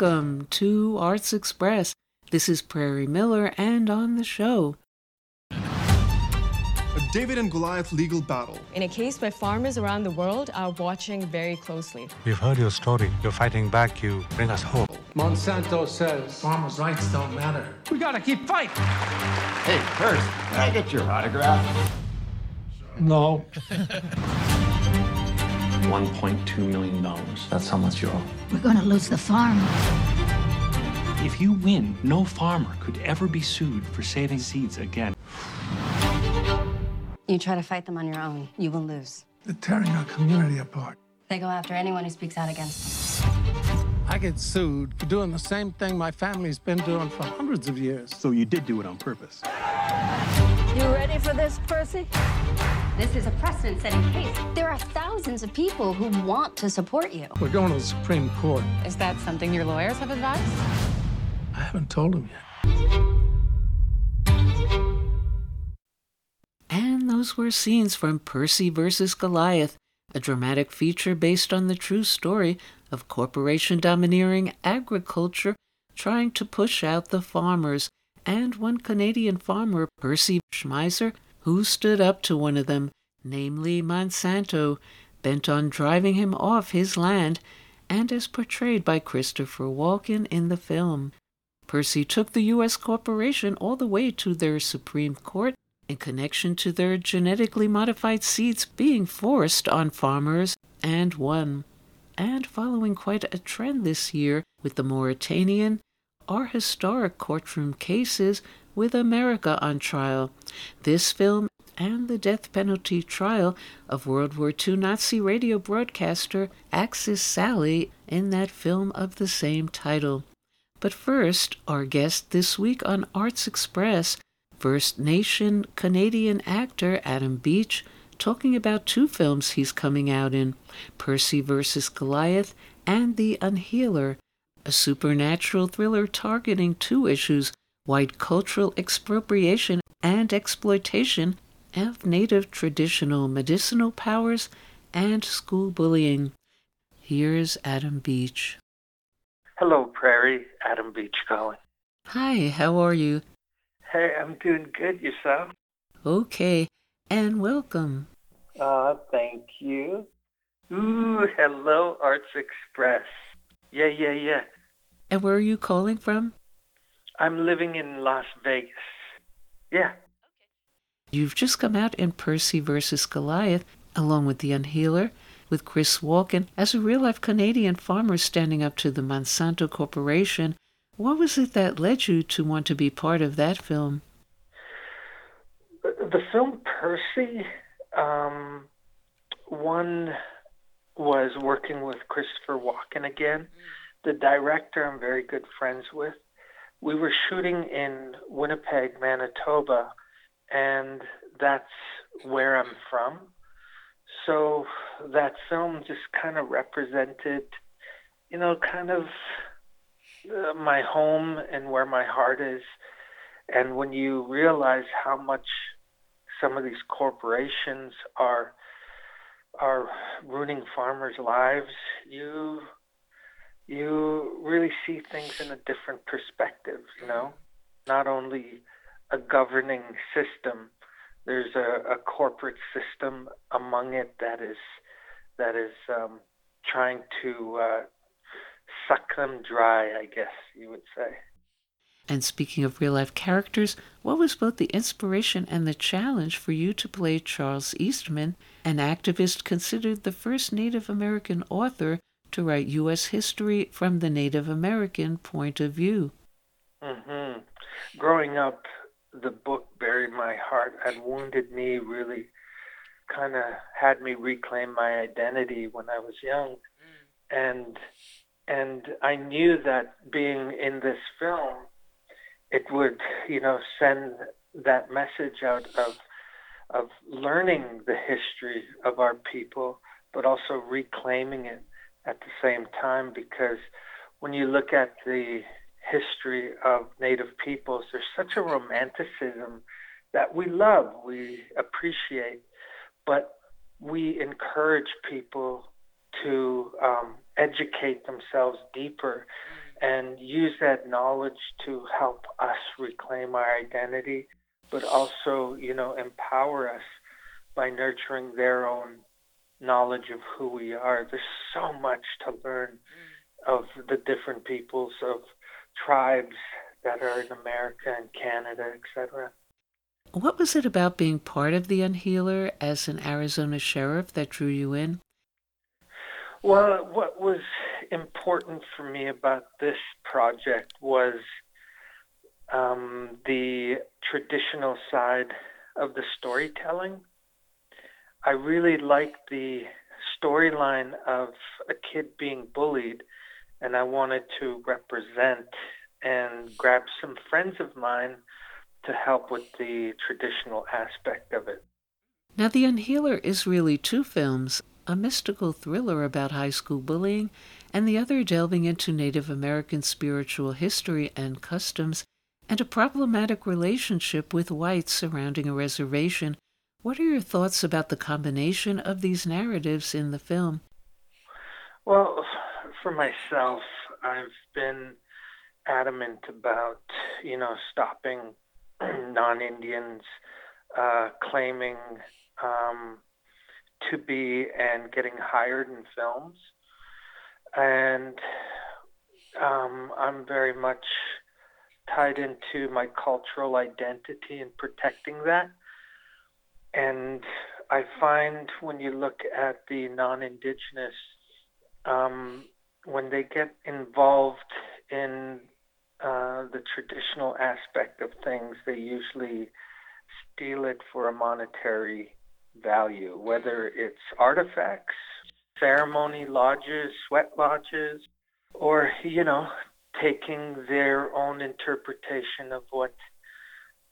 Welcome to Arts Express. This is Prairie Miller, and on the show, a David and Goliath legal battle. In a case where farmers around the world are watching very closely. We've heard your story. You're fighting back. You bring us hope. Monsanto says farmers' rights don't matter. We gotta keep fighting. Hey, first, can I get your autograph? No. $1.2 million. That's how much you owe. We're gonna lose the farm. If you win, no farmer could ever be sued for saving seeds again. You try to fight them on your own, you will lose. They're tearing our community apart. They go after anyone who speaks out against them. I get sued for doing the same thing my family's been doing for hundreds of years. So you did do it on purpose. You ready for this, Percy? This is a precedent-setting case. There are thousands of people who want to support you. We're going to the Supreme Court. Is that something your lawyers have advised? I haven't told them yet. And those were scenes from Percy vs. Goliath, a dramatic feature based on the true story of corporation domineering agriculture trying to push out the farmers, and one Canadian farmer, Percy Schmeiser, who stood up to one of them, namely Monsanto, bent on driving him off his land, and as portrayed by Christopher Walken in the film. Percy took the U.S. corporation all the way to their Supreme Court in connection to their genetically modified seeds being forced on farmers and won. And following quite a trend this year with the Mauritanian, are historic courtroom cases with America on trial. This film and the death penalty trial of World War II Nazi radio broadcaster Axis Sally in that film of the same title. But first, our guest this week on Arts Express First Nation Canadian actor Adam Beach talking about two films he's coming out in Percy vs. Goliath and The Unhealer, a supernatural thriller targeting two issues white cultural expropriation and exploitation of Native traditional medicinal powers and school bullying. Here's Adam Beach. Hello, Prairie. Adam Beach calling. Hi, how are you? Hey, I'm doing good. Yourself? Okay, and welcome. Uh, thank you. Ooh, hello, Arts Express. Yeah, yeah, yeah. And where are you calling from? I'm living in Las Vegas. Yeah. You've just come out in Percy versus Goliath, along with The Unhealer, with Chris Walken as a real life Canadian farmer standing up to the Monsanto Corporation what was it that led you to want to be part of that film? The film Percy, um, one was working with Christopher Walken again. The director I'm very good friends with. We were shooting in Winnipeg, Manitoba, and that's where I'm from. So that film just kind of represented, you know, kind of uh, my home and where my heart is. And when you realize how much some of these corporations are are ruining farmers' lives, you you really see things in a different perspective. You know, not only a governing system, there's a, a corporate system among it that is that is um, trying to uh, suck them dry, I guess you would say. And speaking of real life characters, what was both the inspiration and the challenge for you to play Charles Eastman, an activist considered the first Native American author to write U.S. history from the Native American point of view? Mm-hmm. Growing up, the book Buried My Heart and Wounded Knee really kind of had me reclaim my identity when I was young. Mm. And and I knew that being in this film, it would, you know, send that message out of of learning the history of our people, but also reclaiming it at the same time. Because when you look at the history of Native peoples, there's such a romanticism that we love, we appreciate, but we encourage people to um, educate themselves deeper and use that knowledge to help us reclaim our identity, but also, you know, empower us by nurturing their own knowledge of who we are. There's so much to learn of the different peoples of tribes that are in America and Canada, etc. What was it about being part of the Unhealer as an Arizona sheriff that drew you in? Well, what was important for me about this project was um, the traditional side of the storytelling. I really liked the storyline of a kid being bullied, and I wanted to represent and grab some friends of mine to help with the traditional aspect of it. Now, The Unhealer is really two films a mystical thriller about high school bullying, and the other delving into Native American spiritual history and customs, and a problematic relationship with whites surrounding a reservation. What are your thoughts about the combination of these narratives in the film? Well, for myself, I've been adamant about, you know, stopping non Indians uh, claiming um, to be and getting hired in films. And um, I'm very much tied into my cultural identity and protecting that. And I find when you look at the non Indigenous, um, when they get involved in uh, the traditional aspect of things, they usually steal it for a monetary value, whether it's artifacts, ceremony lodges, sweat lodges, or, you know, taking their own interpretation of what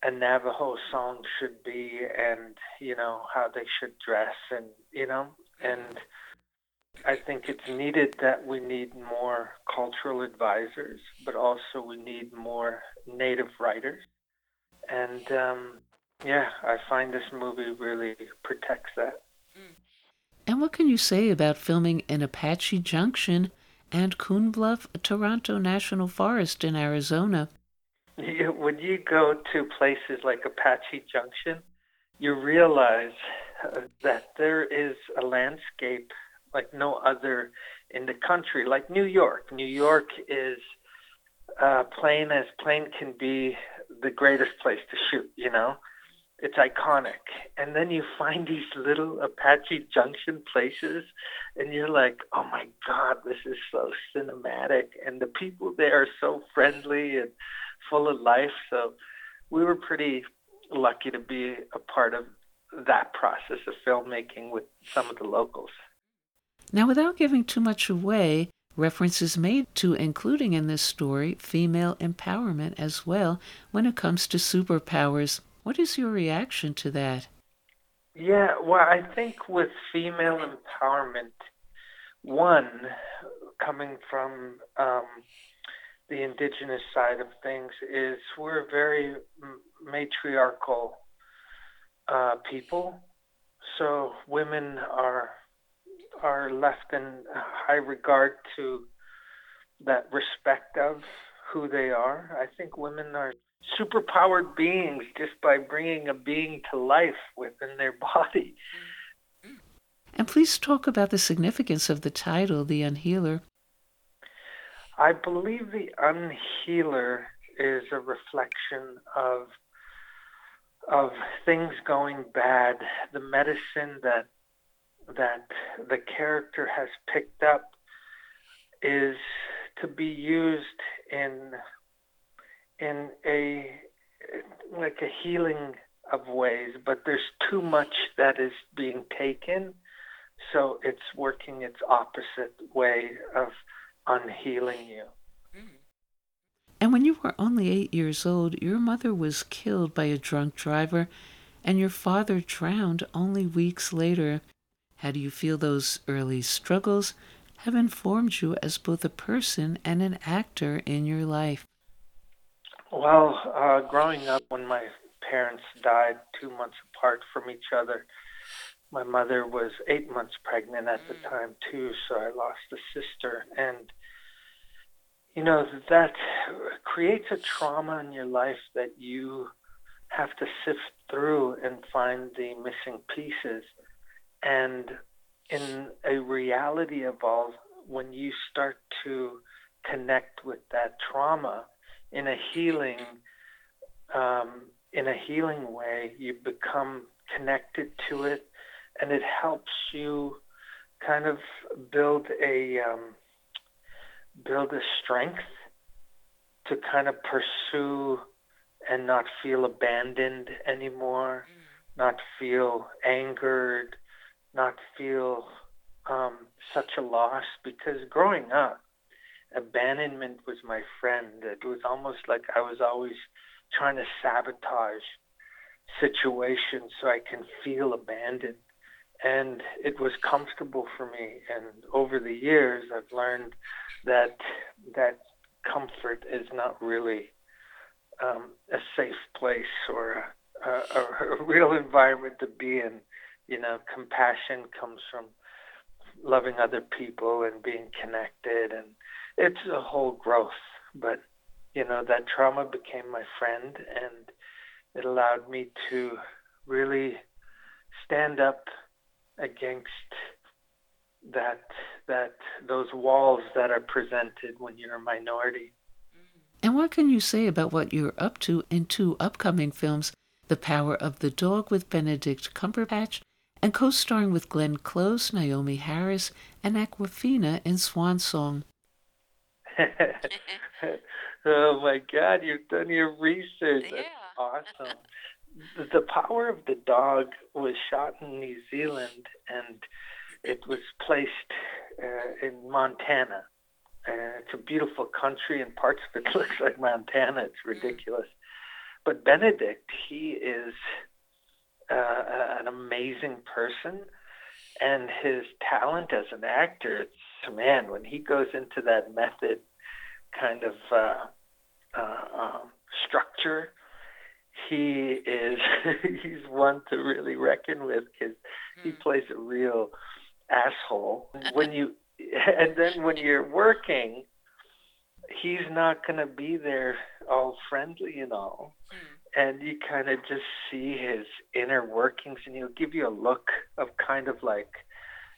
a Navajo song should be and, you know, how they should dress and, you know, and I think it's needed that we need more cultural advisors, but also we need more native writers. And um, yeah, I find this movie really protects that. And what can you say about filming in Apache Junction and Coon Bluff, Tonto National Forest in Arizona? You, when you go to places like Apache Junction, you realize uh, that there is a landscape like no other in the country, like New York. New York is uh, plain as plain can be the greatest place to shoot, you know? It's iconic. And then you find these little Apache Junction places, and you're like, oh my God, this is so cinematic. And the people there are so friendly and full of life. So we were pretty lucky to be a part of that process of filmmaking with some of the locals. Now, without giving too much away, references made to including in this story female empowerment as well when it comes to superpowers what is your reaction to that? Yeah, well, I think with female empowerment, one, coming from um, the indigenous side of things, is we're very matriarchal uh, people. So women are are left in high regard to that respect of who they are. I think women are superpowered beings just by bringing a being to life within their body. And please talk about the significance of the title, The Unhealer. I believe The Unhealer is a reflection of of things going bad, the medicine that that the character has picked up is to be used in in a like a healing of ways, but there's too much that is being taken, so it's working its opposite way of unhealing you. Mm-hmm. And when you were only eight years old, your mother was killed by a drunk driver, and your father drowned only weeks later. How do you feel those early struggles have informed you as both a person and an actor in your life? Well, uh, growing up, when my parents died two months apart from each other, my mother was eight months pregnant at the mm. time too, so I lost a sister. And you know, that creates a trauma in your life that you have to sift through and find the missing pieces. And in a reality evolve, when you start to connect with that trauma in a healing, um, in a healing way, you become connected to it, and it helps you kind of build a um, build a strength to kind of pursue and not feel abandoned anymore, mm. not feel angered, not feel um, such a loss. Because growing up, abandonment was my friend. It was almost like I was always trying to sabotage situations so I can feel abandoned. And it was comfortable for me. And over the years, I've learned that that comfort is not really um, a safe place or a, a, a real environment to be in. You know, compassion comes from loving other people and being connected, and it's a whole growth. But you know, that trauma became my friend, and it allowed me to really stand up against that that those walls that are presented when you're a minority. Mm-hmm. And what can you say about what you're up to in two upcoming films, The Power of the Dog with Benedict Cumberbatch and co-starring with Glenn Close, Naomie Harris, and Awkwafina in Swan Song? oh my God, you've done your research. Yeah. That's awesome. The Power of the Dog was shot in New Zealand and it was placed uh, in Montana. Uh, it's a beautiful country, and parts of it looks like Montana. It's mm. ridiculous. But Benedict, he is uh, an amazing person, and his talent as an actor. It's man when he goes into that method kind of uh, uh, um, structure. He is he's one to really reckon with because he mm. plays a real asshole. When you and then when you're working, he's not going to be there all friendly and all. Mm. And you kind of just see his inner workings, and he'll give you a look of kind of like,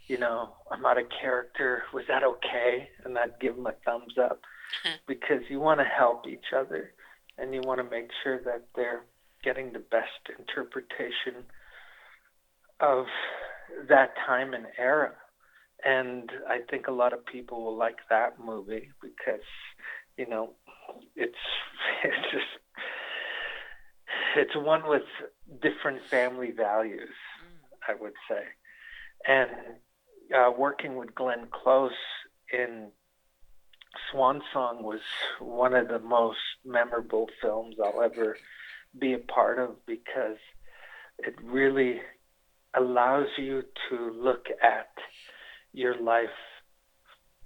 you know, I'm out of character. Was that okay? And I'd give him a thumbs up because you want to help each other and you want to make sure that they're getting the best interpretation of that time and era. And I think a lot of people will like that movie because, you know, it's it's just it's one with different family values, I would say. And uh, working with Glenn Close in Swan Song was one of the most memorable films I'll ever be a part of because it really allows you to look at your life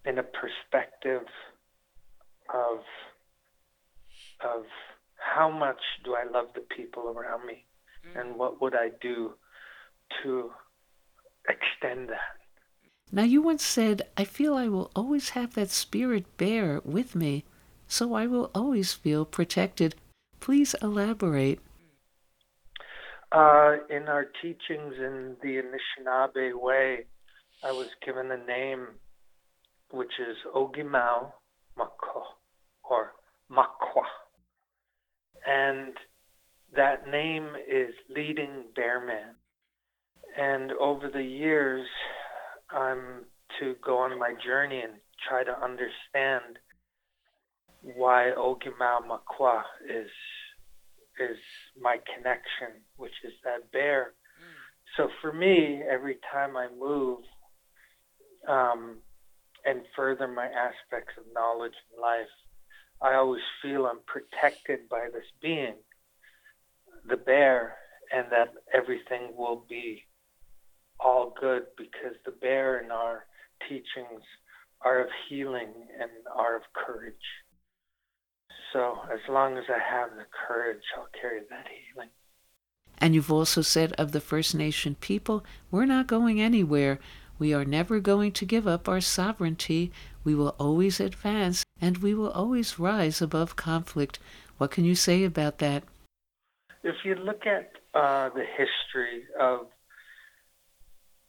in a perspective of of how much do I love the people around me mm. and what would I do to extend that. Now you once said, I feel I will always have that spirit bear with me, so I will always feel protected. Please elaborate. Uh, in our teachings in the Anishinaabe way, I was given a name which is Ogimao Mako or Makwa. And that name is leading bearman. And over the years, I'm to go on my journey and try to understand why Ogimao Makwa is is my connection, which is that bear. Mm. So for me, every time I move um, and further my aspects of knowledge in life, I always feel I'm protected by this being, the bear, and that everything will be all good because the bear in our teachings are of healing and are of courage. So as long as I have the courage, I'll carry that healing. And you've also said of the First Nation people, we're not going anywhere. We are never going to give up our sovereignty. We will always advance and we will always rise above conflict. What can you say about that? If you look at uh, the history of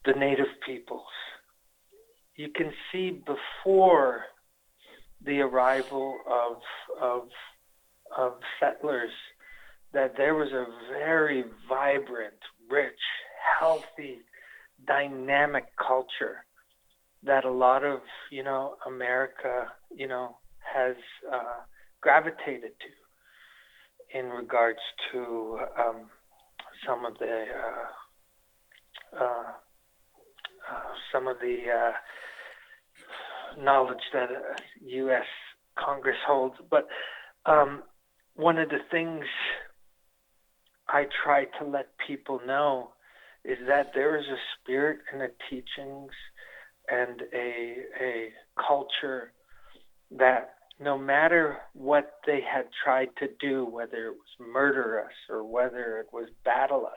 the native peoples, you can see before the arrival of of of settlers that there was a very vibrant, rich, healthy, dynamic culture that a lot of you know America you know has uh, gravitated to in regards to um, some of the uh, uh, some of the uh, knowledge that U.S. Uh, Congress holds, but um, one of the things I try to let people know is that there is a spirit and the teachings and a a culture that no matter what they had tried to do, whether it was murder us or whether it was battle us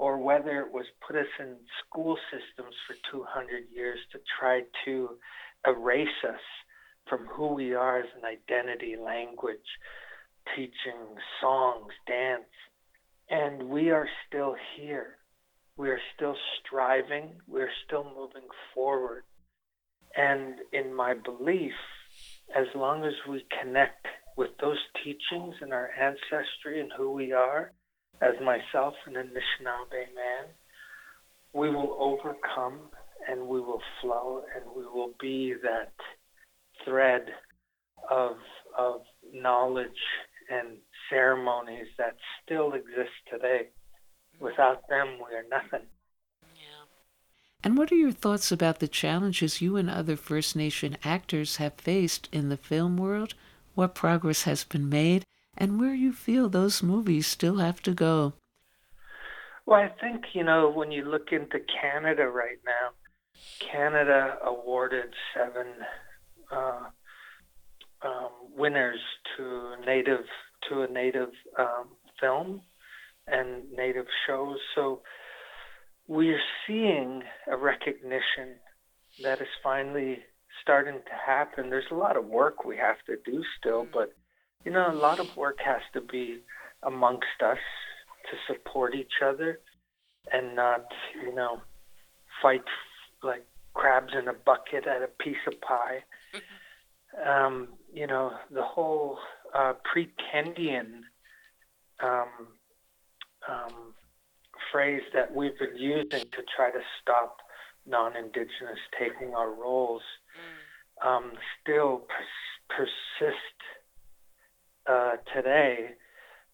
or whether it was put us in school systems for 200 years to try to erase us from who we are as an identity, language, teaching, songs, dance. And we are still here. We are still striving. We're still moving forward. And in my belief, as long as we connect with those teachings and our ancestry and who we are, as myself and a Anishinaabe man, we will overcome and we will flow and we will be that thread of, of knowledge and ceremonies that still exist today. Without them, we are nothing. Yeah. And what are your thoughts about the challenges you and other First Nation actors have faced in the film world? What progress has been made, and where you feel those movies still have to go? Well, I think, you know, when you look into Canada right now, Canada awarded seven uh, um, winners to native to a native um, film and native shows. So we're seeing a recognition that is finally starting to happen. There's a lot of work we have to do still, but you know, a lot of work has to be amongst us to support each other and not, you know, fight like crabs in a bucket at a piece of pie. Um, you know, the whole uh, pretendian um, um, phrase that we've been using to try to stop non-indigenous taking our roles mm. um, still pers- persist uh, today,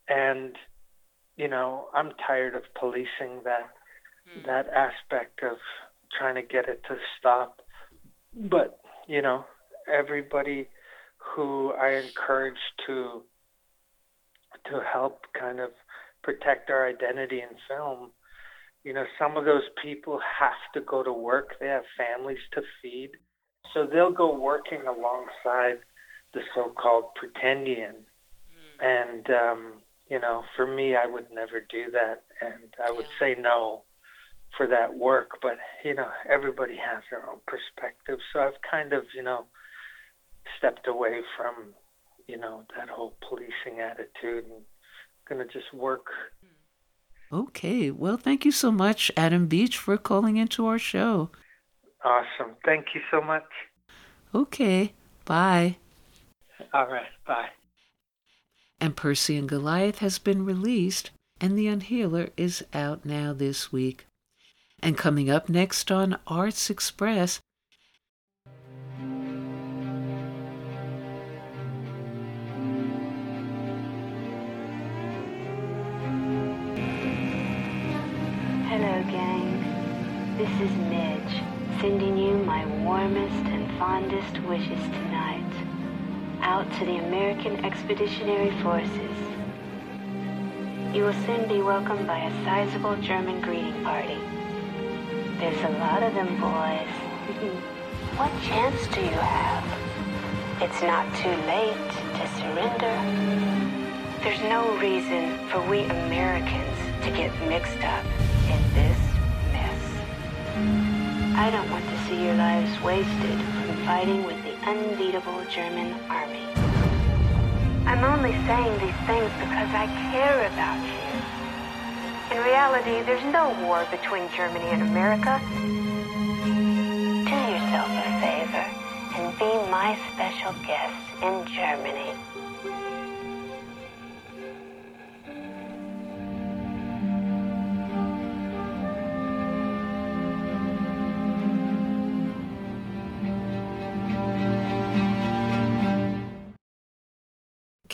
and you know I'm tired of policing that mm. that aspect of trying to get it to stop. But you know everybody who I encourage to to help kind of protect our identity in film. You know, some of those people have to go to work. They have families to feed. So they'll go working alongside the so-called pretendian. And, um, you know, for me, I would never do that. And I would yeah. say no for that work. But, you know, everybody has their own perspective. So I've kind of, you know, stepped away from, you know, that whole policing attitude and going to just work. Okay. Well, thank you so much, Adam Beach, for calling into our show. Awesome. Thank you so much. Okay. Bye. All right. Bye. And Percy and Goliath has been released, and The Unhealer is out now this week. And coming up next on Arts Express, Hello, gang. This is Midge, sending you my warmest and fondest wishes tonight. Out to the American Expeditionary Forces. You will soon be welcomed by a sizable German greeting party. There's a lot of them, boys. what chance do you have? It's not too late to surrender. There's no reason for we Americans to get mixed up in this mess. I don't want to see your lives wasted from fighting with unbeatable German army. I'm only saying these things because I care about you. In reality, there's no war between Germany and America. Do yourself a favor and be my special guest in Germany.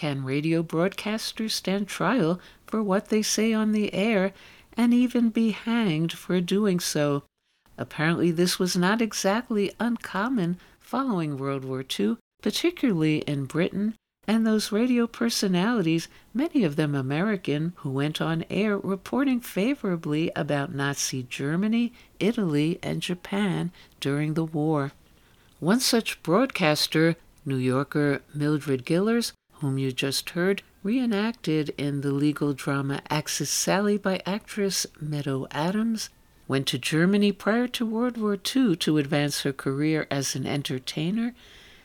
Can radio broadcasters stand trial for what they say on the air and even be hanged for doing so? Apparently, this was not exactly uncommon following World War II, particularly in Britain, and those radio personalities, many of them American, who went on air reporting favorably about Nazi Germany, Italy, and Japan during the war. One such broadcaster, New Yorker Mildred Gillars, whom you just heard, reenacted in the legal drama Axis Sally by actress Meadow Adams, went to Germany prior to World War II to advance her career as an entertainer,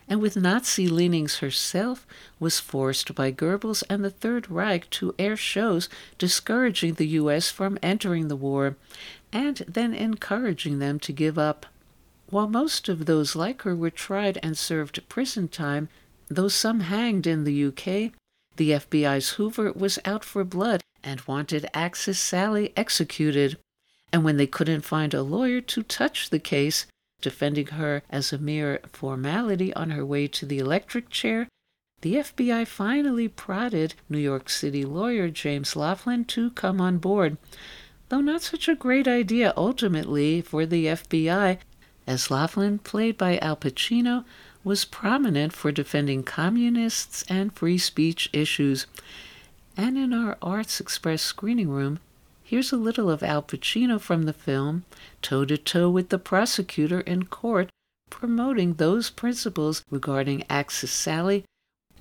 and with Nazi leanings herself, was forced by Goebbels and the Third Reich to air shows discouraging the U.S. from entering the war, and then encouraging them to give up. While most of those like her were tried and served prison time, Though some hanged in the UK, the FBI's Hoover was out for blood and wanted Axis Sally executed. And when they couldn't find a lawyer to touch the case, defending her as a mere formality on her way to the electric chair, the FBI finally prodded New York City lawyer James Laughlin to come on board. Though not such a great idea ultimately for the FBI, as Laughlin, played by Al Pacino, was prominent for defending communists and free speech issues. And in our Arts Express screening room, here's a little of Al Pacino from the film, toe to toe with the prosecutor in court, promoting those principles regarding Axis Sally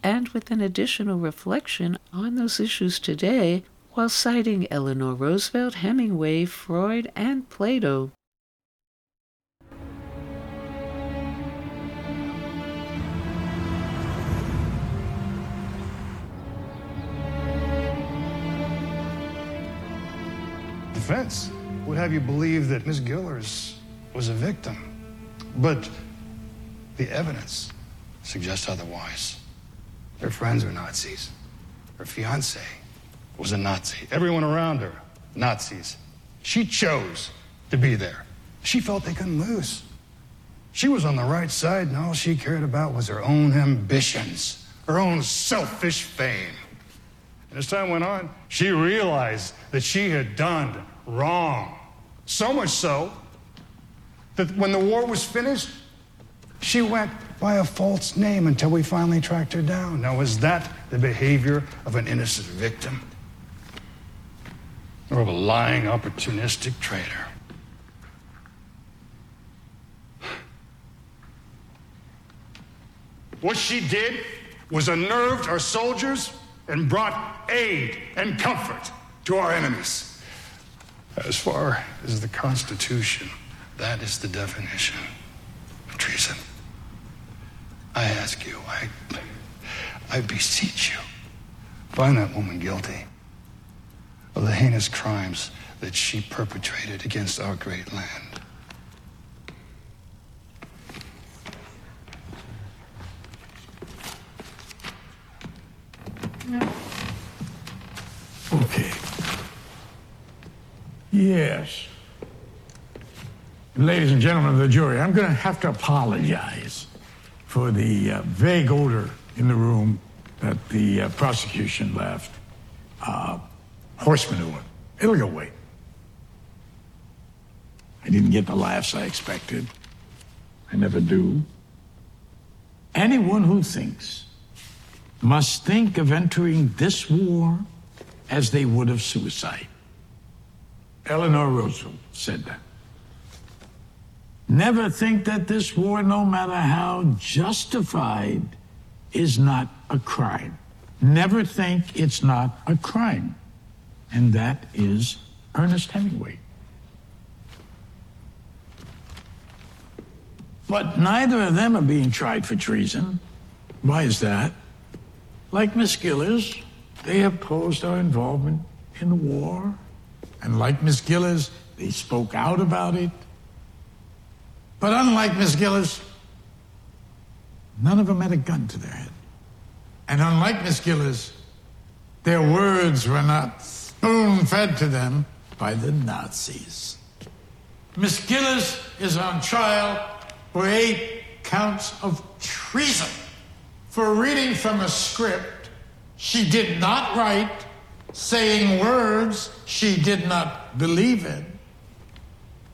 and with an additional reflection on those issues today while citing Eleanor Roosevelt, Hemingway, Freud, and Plato. Defense would have you believe that Miss Gillars was a victim. But the evidence suggests otherwise. Her friends are Nazis. Her fiance was a Nazi. Everyone around her, Nazis. She chose to be there. She felt they couldn't lose. She was on the right side, and all she cared about was her own ambitions, her own selfish fame. And as time went on, she realized that she had done wrong. So much so that when the war was finished, she went by a false name until we finally tracked her down. Now, is that the behavior of an innocent victim? Or of a lying, opportunistic traitor? What she did was unnerved our soldiers and brought aid and comfort to our enemies. As far as the Constitution, that is the definition of treason. I ask you, I, I beseech you, find that woman guilty of the heinous crimes that she perpetrated against our great land. Okay. Yes. Ladies and gentlemen of the jury, I'm going to have to apologize for the uh, vague odor in the room that the uh, prosecution left. Uh, horse manure. It'll go away. I didn't get the laughs I expected. I never do. Anyone who thinks must think of entering this war as they would of suicide. Eleanor Roosevelt said that. Never think that this war, no matter how justified, is not a crime. Never think it's not a crime. And that is Ernest Hemingway. But neither of them are being tried for treason. Why is that? Like Miss Gillars, they opposed our involvement in the war. And like Miss Gillars, they spoke out about it. But unlike Miss Gillars, none of them had a gun to their head. And unlike Miss Gillars, their words were not spoon fed to them by the Nazis. Miss Gillars is on trial for eight counts of treason for reading from a script she did not write, saying words she did not believe in,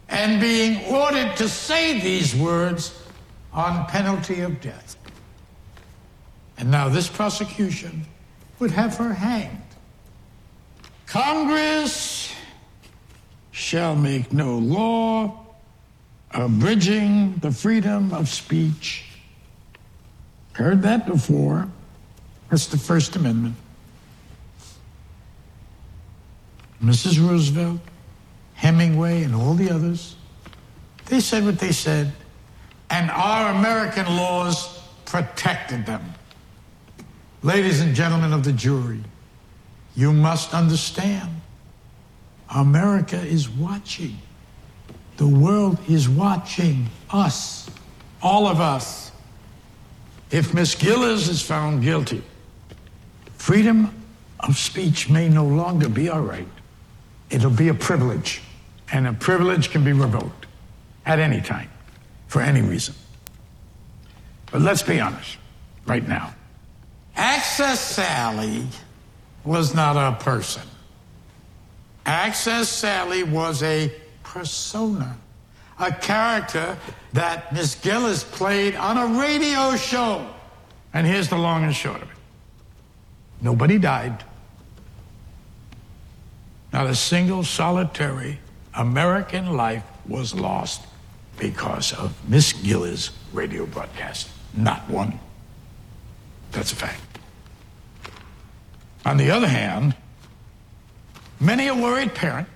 and being ordered to say these words on penalty of death. And now this prosecution would have her hanged. Congress shall make no law abridging the freedom of speech. Heard that before. That's the First Amendment. Mrs. Roosevelt, Hemingway, and all the others, they said what they said, and our American laws protected them. Ladies and gentlemen of the jury, you must understand America is watching. The world is watching us, all of us. If Miss Gillars is found guilty, freedom of speech may no longer be our right. It'll be a privilege, and a privilege can be revoked at any time for any reason. But let's be honest right now. Axis Sally was not a person. Axis Sally was a persona, a character that Miss Gillars played on a radio show. And here's the long and short of it nobody died. Not a single solitary American life was lost because of Miss Gillars' radio broadcast. Not one. That's a fact. On the other hand, many a worried parent,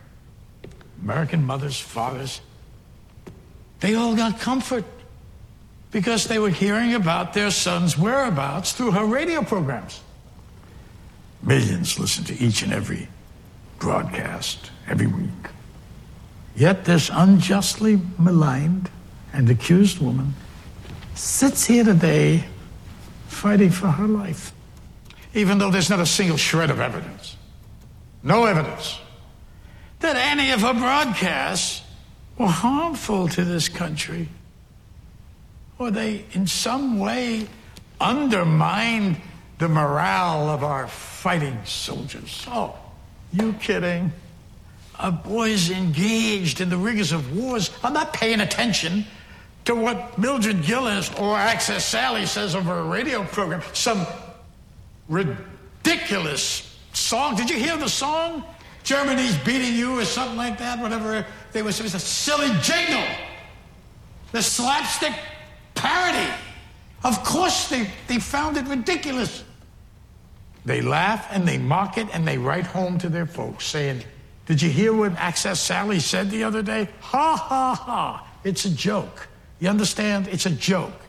American mothers, fathers, they all got comfort because they were hearing about their son's whereabouts through her radio programs. Millions listen to each and every broadcast every week. Yet this unjustly maligned and accused woman sits here today fighting for her life, even though there's not a single shred of evidence, no evidence, that any of her broadcasts were harmful to this country, or they in some way undermined the morale of our fighting soldiers. Oh, you kidding? A boy's engaged in the rigors of wars. I'm not paying attention to what Mildred Gillars or Axis Sally says over a radio program. Some ridiculous song. Did you hear the song? Germany's beating you or something like that, whatever they was. It was a silly jingle. The slapstick parody. Of course, they, they found it ridiculous. They laugh and they mock it and they write home to their folks saying, Did you hear what Axis Sally said the other day? Ha ha ha. It's a joke. You understand? It's a joke.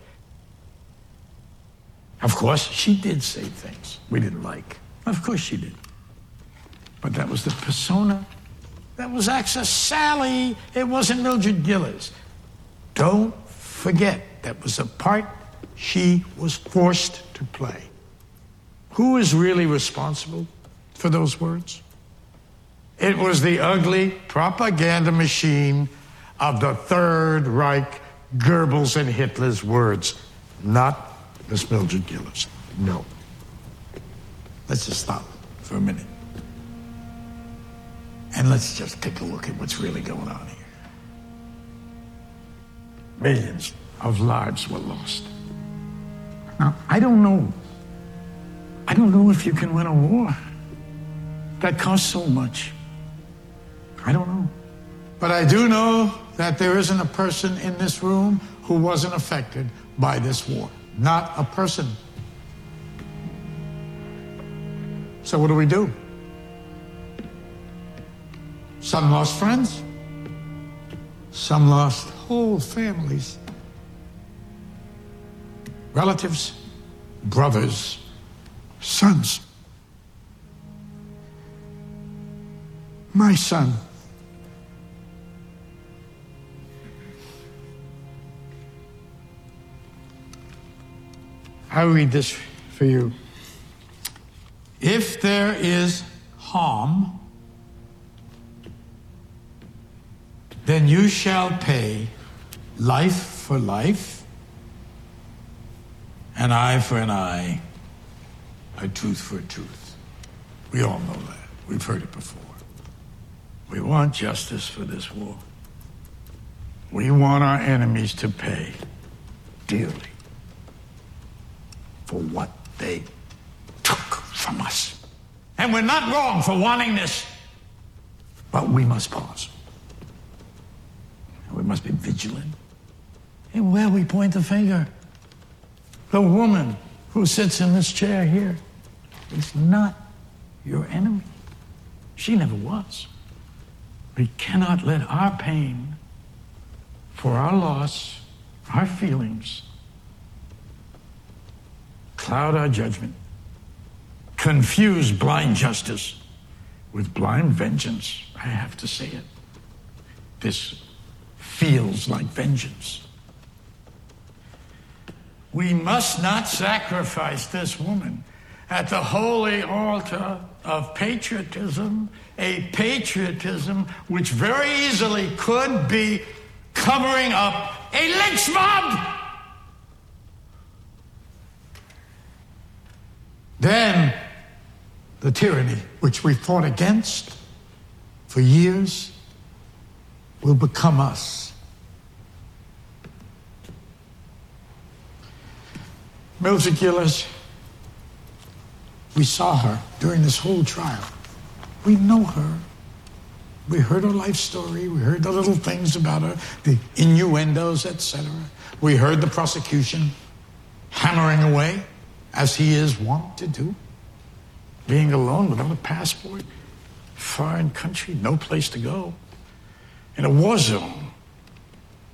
Of course, she did say things we didn't like. Of course she did. But that was the persona. That was Axis Sally. It wasn't Mildred Gillars. Don't forget that was a part she was forced to play. Who is really responsible for those words? It was the ugly propaganda machine of the Third Reich, Goebbels and Hitler's words, not Miss Mildred Gillars. No. Let's just stop for a minute. And let's just take a look at what's really going on here. Millions of lives were lost. Now, I don't know. I don't know if you can win a war that costs so much. I don't know. But I do know that there isn't a person in this room who wasn't affected by this war. Not a person. So, what do we do? Some lost friends, some lost whole families. relatives, brothers, sons. My son. I read this for you. If there is harm, then you shall pay life for life, an eye for an eye, a tooth for a tooth. We all know that. We've heard it before. We want justice for this war. We want our enemies to pay dearly for what they took from us. And we're not wrong for wanting this, but we must pause. We must be vigilant. And where we point the finger, the woman who sits in this chair here is not your enemy. She never was. We cannot let our pain for our loss, our feelings, cloud our judgment, confuse blind justice with blind vengeance. I have to say it. This feels like vengeance. We must not sacrifice this woman at the holy altar of patriotism, a patriotism which very easily could be covering up a lynch mob. Then the tyranny which we fought against for years will become us. Mildred Gillars, we saw her during this whole trial. We know her. We heard her life story. We heard the little things about her, the innuendos, etc. We heard the prosecution hammering away, as he is wont to do. Being alone without a passport, foreign country, no place to go. In a war zone.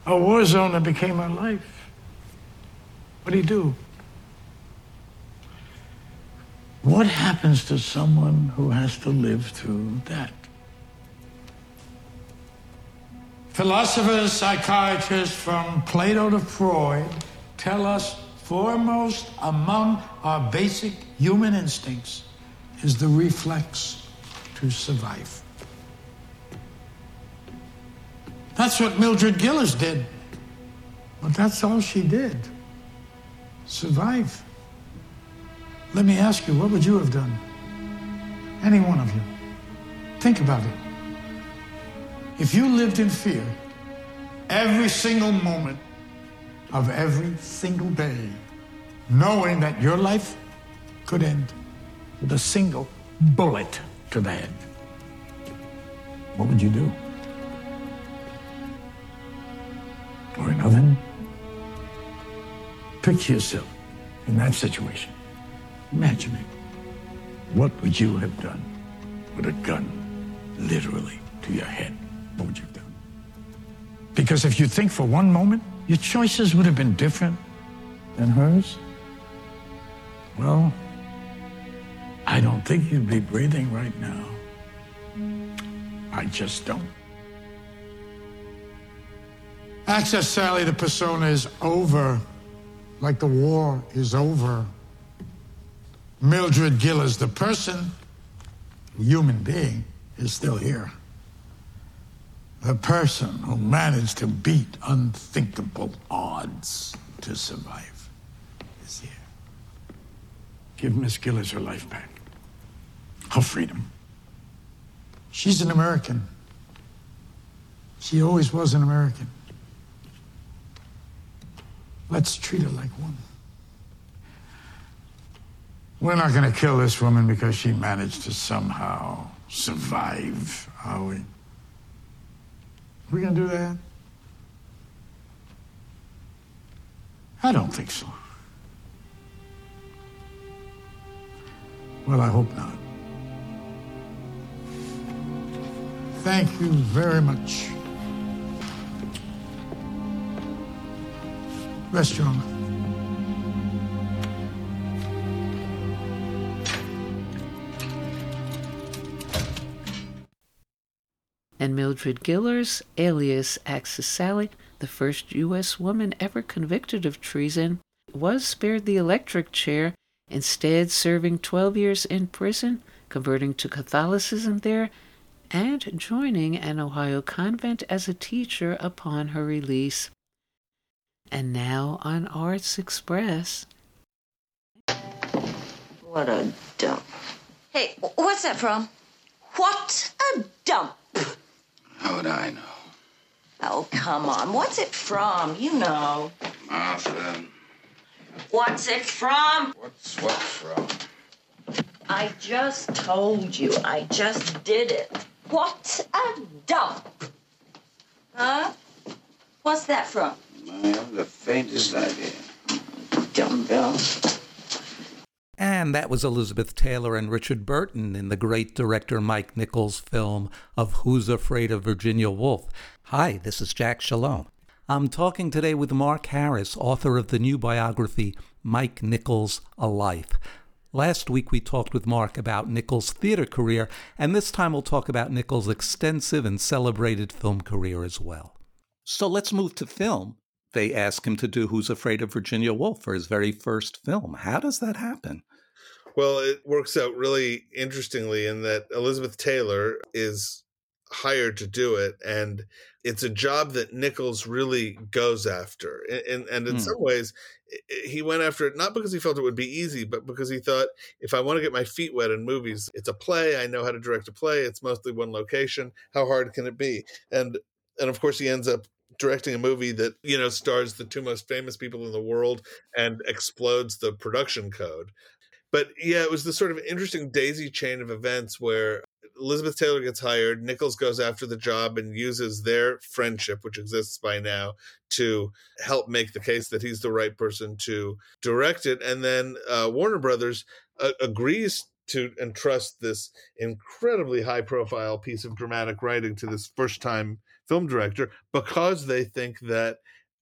A war zone that became our life. What do you do? What happens to someone who has to live through that? Philosophers, psychiatrists, from Plato to Freud, tell us foremost among our basic human instincts is the reflex to survive. That's what Mildred Gillars did. But that's all she did. Survive. Let me ask you, what would you have done? Any one of you. Think about it. If you lived in fear every single moment of every single day, knowing that your life could end with a single bullet to the head, what would you do? Or another? Picture yourself in that situation. Imagine it. What would you have done with a gun literally to your head? What would you have done? Because if you think for one moment, your choices would have been different than hers. Well, I don't think you'd be breathing right now. I just don't. Axis Sally, the persona is over, like the war is over. Mildred Gillars, the person, human being, is still here. The person who managed to beat unthinkable odds to survive is here. Give Miss Gillars her life back, her freedom. She's an American. She always was an American. Let's treat her like one. We're not going to kill this woman because she managed to somehow survive, are we? We going to do that? I don't think so. Well, I hope not. Thank you very much. Rest. And Mildred Gillars, alias Axis Sally, the first U.S. woman ever convicted of treason, was spared the electric chair, instead serving 12 years in prison, converting to Catholicism there, and joining an Ohio convent as a teacher upon her release. And now on Arts Express. What a dump. Hey, what's that from? What a dump. How would I know? Oh, come on. What's it from? You know. Martha. What's it from? What's what from? I just told you. I just did it. What a dump. Huh? What's that from? I have the faintest idea. Dumbbell. And that was Elizabeth Taylor and Richard Burton in the great director Mike Nichols' film of Who's Afraid of Virginia Woolf. Hi, this is Jack Shalom. I'm talking today with Mark Harris, author of the new biography Mike Nichols A Life. Last week we talked with Mark about Nichols' theater career, and this time we'll talk about Nichols' extensive and celebrated film career as well. So let's move to film. They ask him to do Who's Afraid of Virginia Woolf for his very first film. How does that happen? Well, it works out really interestingly in that Elizabeth Taylor is hired to do it, and it's a job that Nichols really goes after. And, and in Hmm. some ways, he went after it not because he felt it would be easy, but because he thought, if I want to get my feet wet in movies, it's a play. I know how to direct a play. It's mostly one location. How hard can it be? And and of course, he ends up directing a movie that you know stars the two most famous people in the world and explodes the production code. But yeah, it was this sort of interesting daisy chain of events where Elizabeth Taylor gets hired, Nichols goes after the job and uses their friendship, which exists by now, to help make the case that he's the right person to direct it. And then uh, Warner Brothers uh, agrees to entrust this incredibly high profile piece of dramatic writing to this first time film director because they think that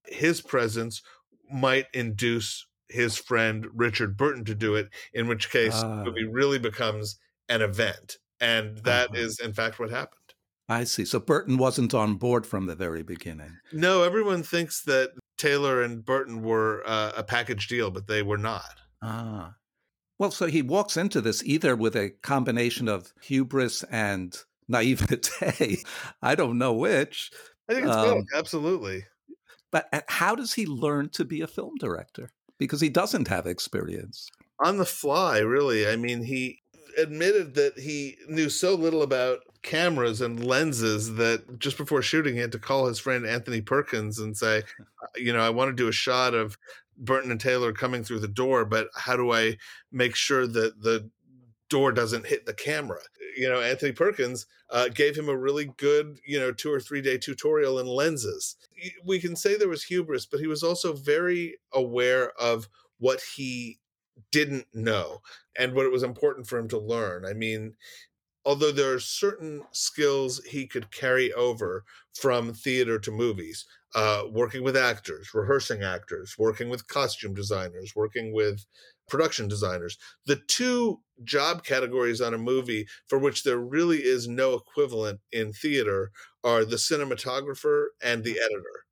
his presence might induce his friend Richard Burton to do it, in which case Ah. the movie really becomes an event. And that is, Uh-huh. in fact, what happened. I see. So Burton wasn't on board from the very beginning. No, everyone thinks that Taylor and Burton were uh, a package deal, but they were not. Ah. Well, so he walks into this either with a combination of hubris and naivete. I don't know which. I think it's Um, both, absolutely. But uh, how does he learn to be a film director? Because he doesn't have experience. on the fly, really. I mean, he admitted that he knew so little about cameras and lenses that just before shooting, he had to call his friend Anthony Perkins and say, uh, you know, I want to do a shot of Burton and Taylor coming through the door, but how do I make sure that the door doesn't hit the camera? You know, Anthony Perkins uh, gave him a really good, you know, two or three day tutorial in lenses. We can say there was hubris, but he was also very aware of what he didn't know and what it was important for him to learn. I mean, although there are certain skills he could carry over from theater to movies, uh, working with actors, rehearsing actors, working with costume designers, working with production designers. The two job categories on a movie for which there really is no equivalent in theater are the cinematographer and the editor.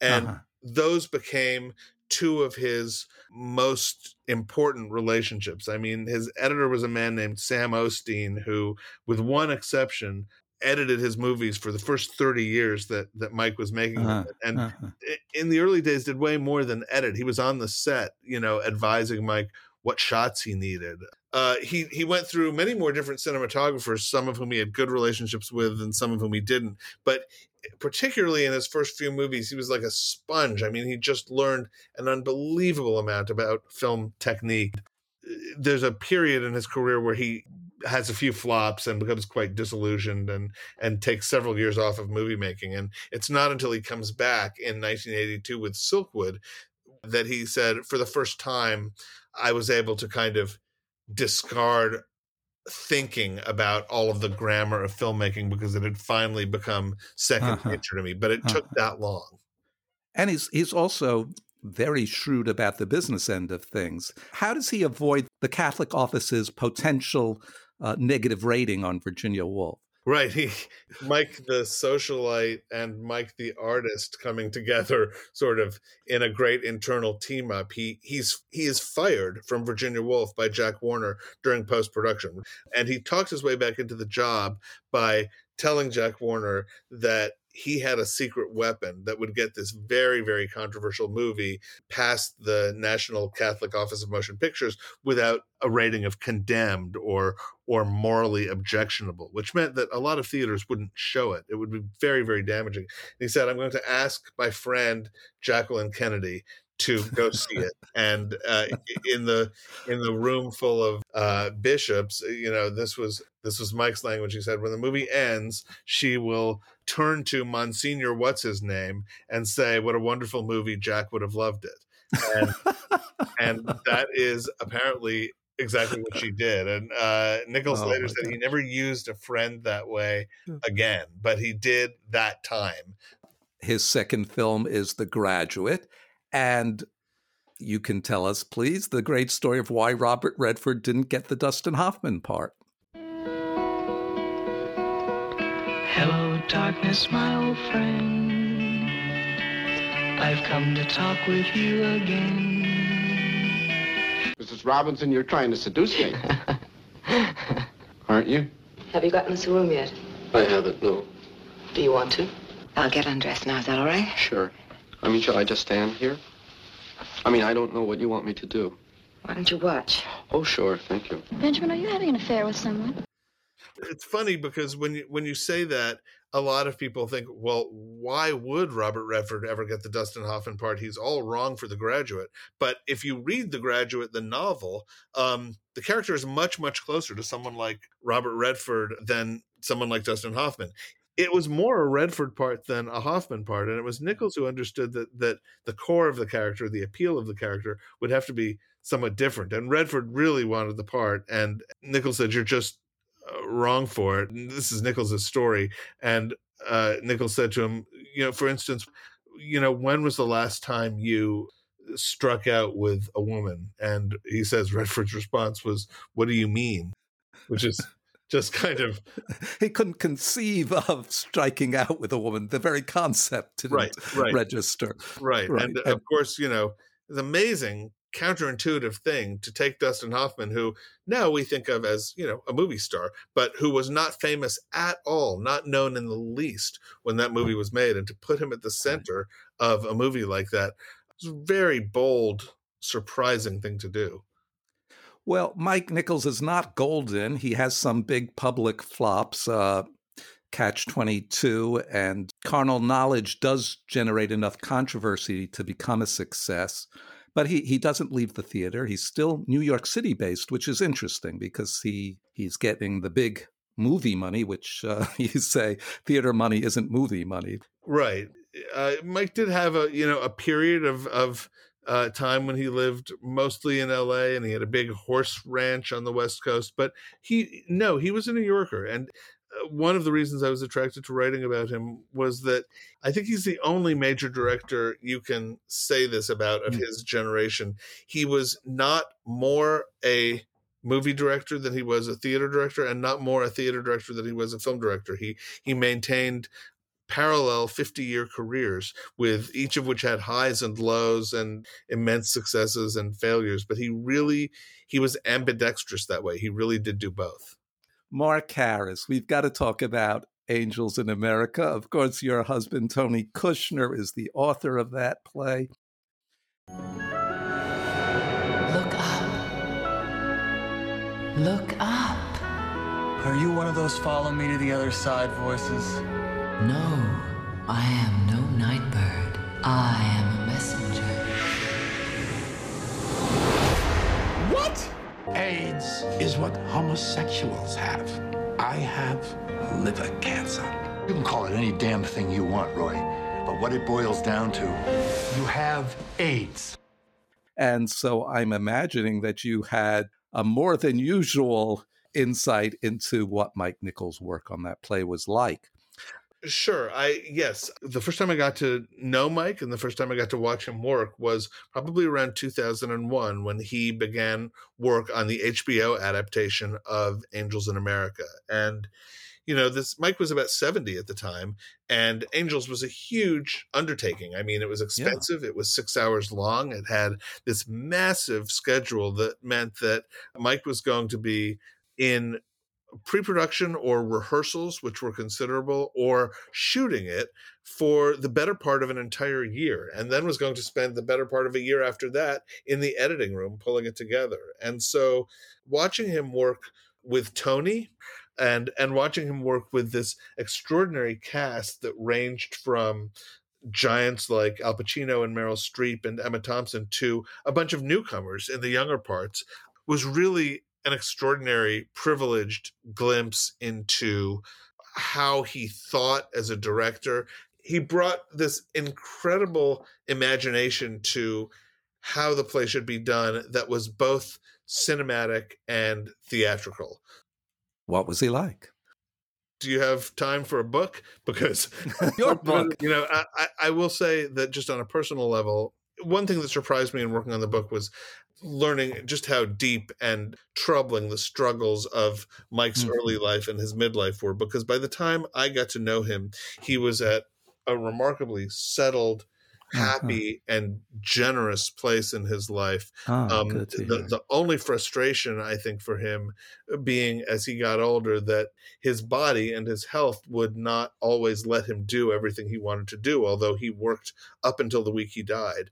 And Uh-huh. those became two of his most important relationships. I mean, his editor was a man named Sam O'Steen, who, with one exception, edited his movies for the first 30 years that, that Mike was making them. Uh-huh, And uh-huh. in the early days, did way more than edit. He was on the set, you know, advising Mike what shots he needed. Uh, he he went through many more different cinematographers, some of whom he had good relationships with, and some of whom he didn't. But particularly in his first few movies, he was like a sponge. I mean, he just learned an unbelievable amount about film technique. There's a period in his career where he has a few flops and becomes quite disillusioned and and takes several years off of movie making. And it's not until he comes back in 1982 with Silkwood that he said, for the first time, I was able to kind of discard thinking about all of the grammar of filmmaking because it had finally become 2nd Uh-huh. nature to me. But it took that long. And he's he's also very shrewd about the business end of things. How does he avoid the Catholic office's potential uh, negative rating on Virginia Woolf? Right. He, Mike the socialite and Mike the artist coming together sort of in a great internal team up. He he's he is fired from Virginia Woolf by Jack Warner during post production. And he talks his way back into the job by telling Jack Warner that he had a secret weapon that would get this very, very controversial movie past the National Catholic Office of Motion Pictures without a rating of condemned or or morally objectionable, which meant that a lot of theaters wouldn't show it. It would be very, very damaging. And he said, I'm going to ask my friend Jacqueline Kennedy to go see it. And uh, in the in the room full of uh, bishops, you know, this was this was Mike's language. He said, when the movie ends, she will turn to Monsignor what's his name and say, "What a wonderful movie! Jack would have loved it." And, and that is apparently exactly what she did. And uh, Nichols Oh, later said he never used a friend that way again, but he did that time. His second film is The Graduate. And you can tell us, please, the great story of why Robert Redford didn't get the Dustin Hoffman part. Hello, darkness, my old friend. I've come to talk with you again. Mrs. Robinson, you're trying to seduce me. Aren't you? Have you gotten us a room yet? I haven't, no. Do you want to? I'll get undressed now. Is that all right? Sure. I mean, shall I just stand here? I mean, I don't know what you want me to do. Why don't you watch? Oh, sure. Thank you. Benjamin, are you having an affair with someone? It's funny because when you when you say that, a lot of people think, well, why would Robert Redford ever get the Dustin Hoffman part? He's all wrong for The Graduate. But if you read The Graduate, the novel, um, the character is much much closer to someone like Robert Redford than someone like Dustin Hoffman. It was more a Redford part than a Hoffman part, and it was Nichols who understood that that the core of the character, the appeal of the character, would have to be somewhat different. And Redford really wanted the part, and Nichols said, "You're just uh, wrong for it. And this is Nichols' story. And uh, Nichols said to him, you know, for instance, you know, when was the last time you struck out with a woman? And he says Redford's response was, "What do you mean?" Which is just kind of he couldn't conceive of striking out with a woman. The very concept didn't Right, right. register. right. And of course, you know, it's amazing counterintuitive thing to take Dustin Hoffman, who now we think of as, you know, a movie star, but who was not famous at all, not known in the least when that movie was made, and to put him at the center of a movie like that was a very bold, surprising thing to do. Well, Mike Nichols is not golden. He has some big public flops. Uh, Catch 22 and Carnal Knowledge does generate enough controversy to become a success. But he, he doesn't leave the theater. He's still New York City based, which is interesting because he, he's getting the big movie money, which uh, you say theater money isn't movie money. Right. Uh, Mike did have a you know a period of of uh, time when he lived mostly in L.A. and he had a big horse ranch on the West Coast. But he no, he was a New Yorker, and uh, one of the reasons I was attracted to writing about him was that I think he's the only major director you can say this about of his generation. He was not more a movie director than he was a theater director and not more a theater director than he was a film director. He he maintained parallel 50 year careers with each of which had highs and lows and immense successes and failures but he really he was ambidextrous that way he really did do both Mark Harris, we've got to talk about Angels in America. Of course, your husband, Tony Kushner, is the author of that play. Look up. Look up. Are you one of those follow me to the other side voices? No, I am no night bird. I am a messenger. What? AIDS is what homosexuals have. I have liver cancer. You can call it any damn thing you want, Roy. But what it boils down to, you have AIDS. And so I'm imagining that you had a more than usual insight into what Mike Nichols' work on that play was like. Sure. I yes. The first time I got to know Mike and the first time I got to watch him work was probably around 2001 when he began work on the HBO adaptation of Angels in America. And you know, this Mike was about 70 at the time, and Angels was a huge undertaking. I mean, it was expensive, yeah. it was six hours long, it had this massive schedule that meant that Mike was going to be in pre-production or rehearsals which were considerable or shooting it for the better part of an entire year and then was going to spend the better part of a year after that in the editing room pulling it together. And so watching him work with tony and and watching him work with this extraordinary cast that ranged from giants like Al Pacino and Meryl Streep and Emma Thompson to a bunch of newcomers in the younger parts was really an extraordinary, privileged glimpse into how he thought as a director. He brought this incredible imagination to how the play should be done that was both cinematic and theatrical. What was he like? Do you have time for a book? Because your book, you know, I, I will say that just on a personal level, one thing that surprised me in working on the book was learning just how deep and troubling the struggles of Mike's mm-hmm. early life and his midlife were. Because by the time I got to know him, he was at a remarkably settled, uh-huh. happy, uh-huh. and generous place in his life. Oh, um, the, the only frustration I think for him being as he got older that his body and his health would not always let him do everything he wanted to do, although he worked up until the week he died.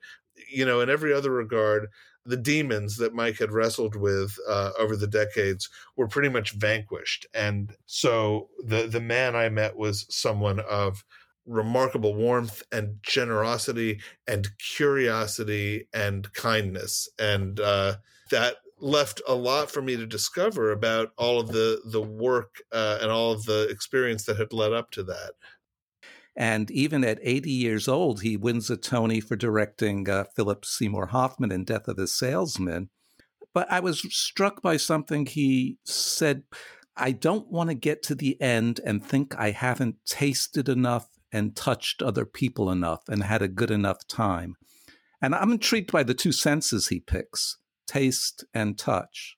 You know, in every other regard, the demons that Mike had wrestled with uh, over the decades were pretty much vanquished. And so the the man I met was someone of remarkable warmth and generosity and curiosity and kindness, and uh, that left a lot for me to discover about all of the the work uh, and all of the experience that had led up to that. And even at 80 years old, he wins a Tony for directing uh, Philip Seymour Hoffman in Death of a Salesman. But I was struck by something he said I don't want to get to the end and think I haven't tasted enough and touched other people enough and had a good enough time. And I'm intrigued by the two senses he picks taste and touch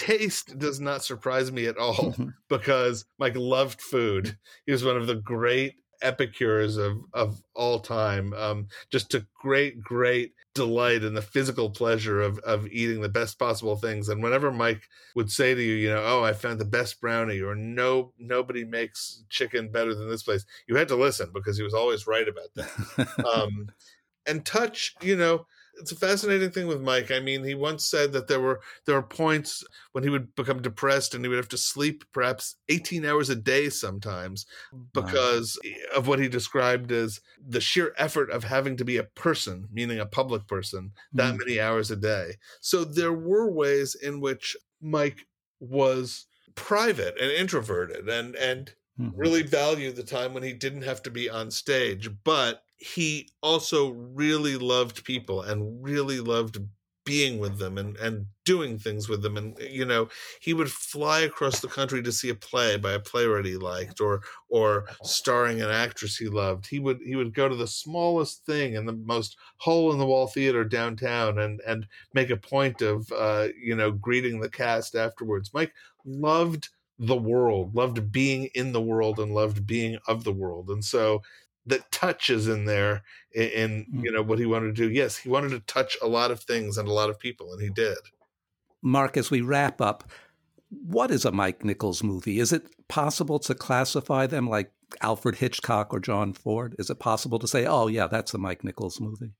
taste does not surprise me at all because Mike loved food. He was one of the great epicures of of all time. Um, just took great, great delight in the physical pleasure of of eating the best possible things. And whenever Mike would say to you, you know, oh, I found the best brownie, or no, nobody makes chicken better than this place, you had to listen because he was always right about that. um, and touch, you know, it's a fascinating thing with Mike. I mean, he once said that there were there were points when he would become depressed and he would have to sleep perhaps 18 hours a day sometimes because wow. of what he described as the sheer effort of having to be a person, meaning a public person, that mm. many hours a day. So there were ways in which Mike was private and introverted and and mm-hmm. really valued the time when he didn't have to be on stage, but he also really loved people and really loved being with them and, and doing things with them. And, you know, he would fly across the country to see a play by a playwright he liked or, or starring an actress he loved. He would, he would go to the smallest thing in the most hole in the wall theater downtown and, and make a point of, uh, you know, greeting the cast afterwards. Mike loved the world, loved being in the world and loved being of the world. And so that touches in there in, in mm. you know what he wanted to do. Yes, he wanted to touch a lot of things and a lot of people, and he did. Mark, as we wrap up, what is a Mike Nichols movie? Is it possible to classify them like Alfred Hitchcock or John Ford? Is it possible to say, oh, yeah, that's a Mike Nichols movie?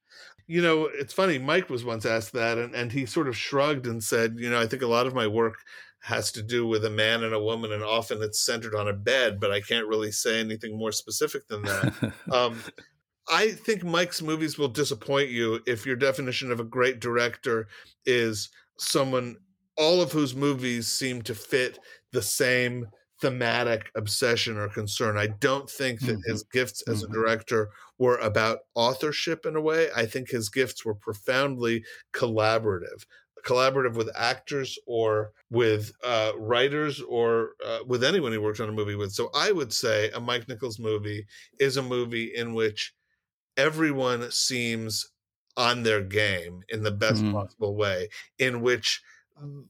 You know, it's funny. Mike was once asked that, and, and he sort of shrugged and said, you know, I think a lot of my work has to do with a man and a woman, and often it's centered on a bed, but I can't really say anything more specific than that. um, I think Mike's movies will disappoint you if your definition of a great director is someone all of whose movies seem to fit the same thematic obsession or concern. I don't think that mm-hmm. his gifts as mm-hmm. a director were about authorship in a way. I think his gifts were profoundly collaborative collaborative with actors or with uh, writers or uh, with anyone he worked on a movie with. So I would say a Mike Nichols movie is a movie in which everyone seems on their game in the best mm. possible way, in which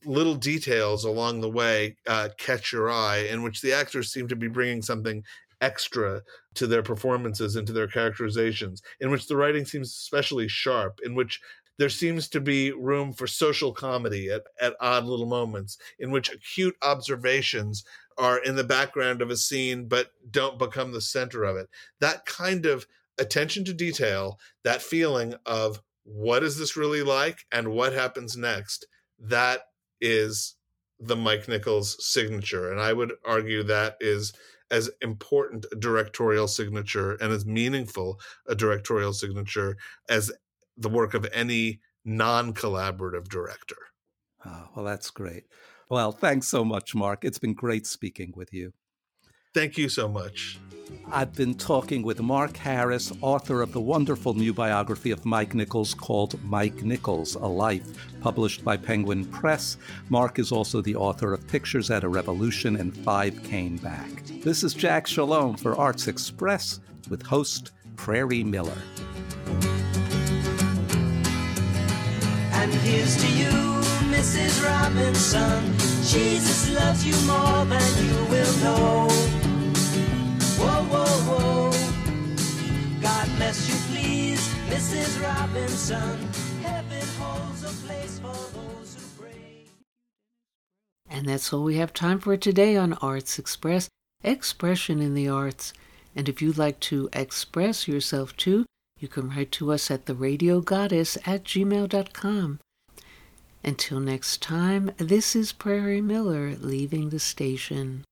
little details along the way uh, catch your eye, in which the actors seem to be bringing something extra to their performances and to their characterizations, in which the writing seems especially sharp, in which there seems to be room for social comedy at, at odd little moments, in which acute observations are in the background of a scene but don't become the center of it. That kind of attention to detail, that feeling of what is this really like and what happens next, that is the Mike Nichols signature. And I would argue that is as important a directorial signature and as meaningful a directorial signature as the work of any non collaborative director. Oh, well, that's great. Well, thanks so much, Mark. It's been great speaking with you. Thank you so much. I've been talking with Mark Harris, author of the wonderful new biography of Mike Nichols called Mike Nichols A Life, published by Penguin Press. Mark is also the author of Pictures at a Revolution and Five Came Back. This is Jack Shalom for Arts Express with host Prairie Miller. And here's to you, Mrs. Robinson. Jesus loves you more than you will know. Whoa, whoa, whoa. God bless you, please, Mrs. Robinson. Heaven holds a place for those who pray. And that's all we have time for today on Arts Express Expression in the Arts. And if you'd like to express yourself too, you can write to us at theradiogoddess at gmail.com. Until next time, this is Prairie Miller leaving the station.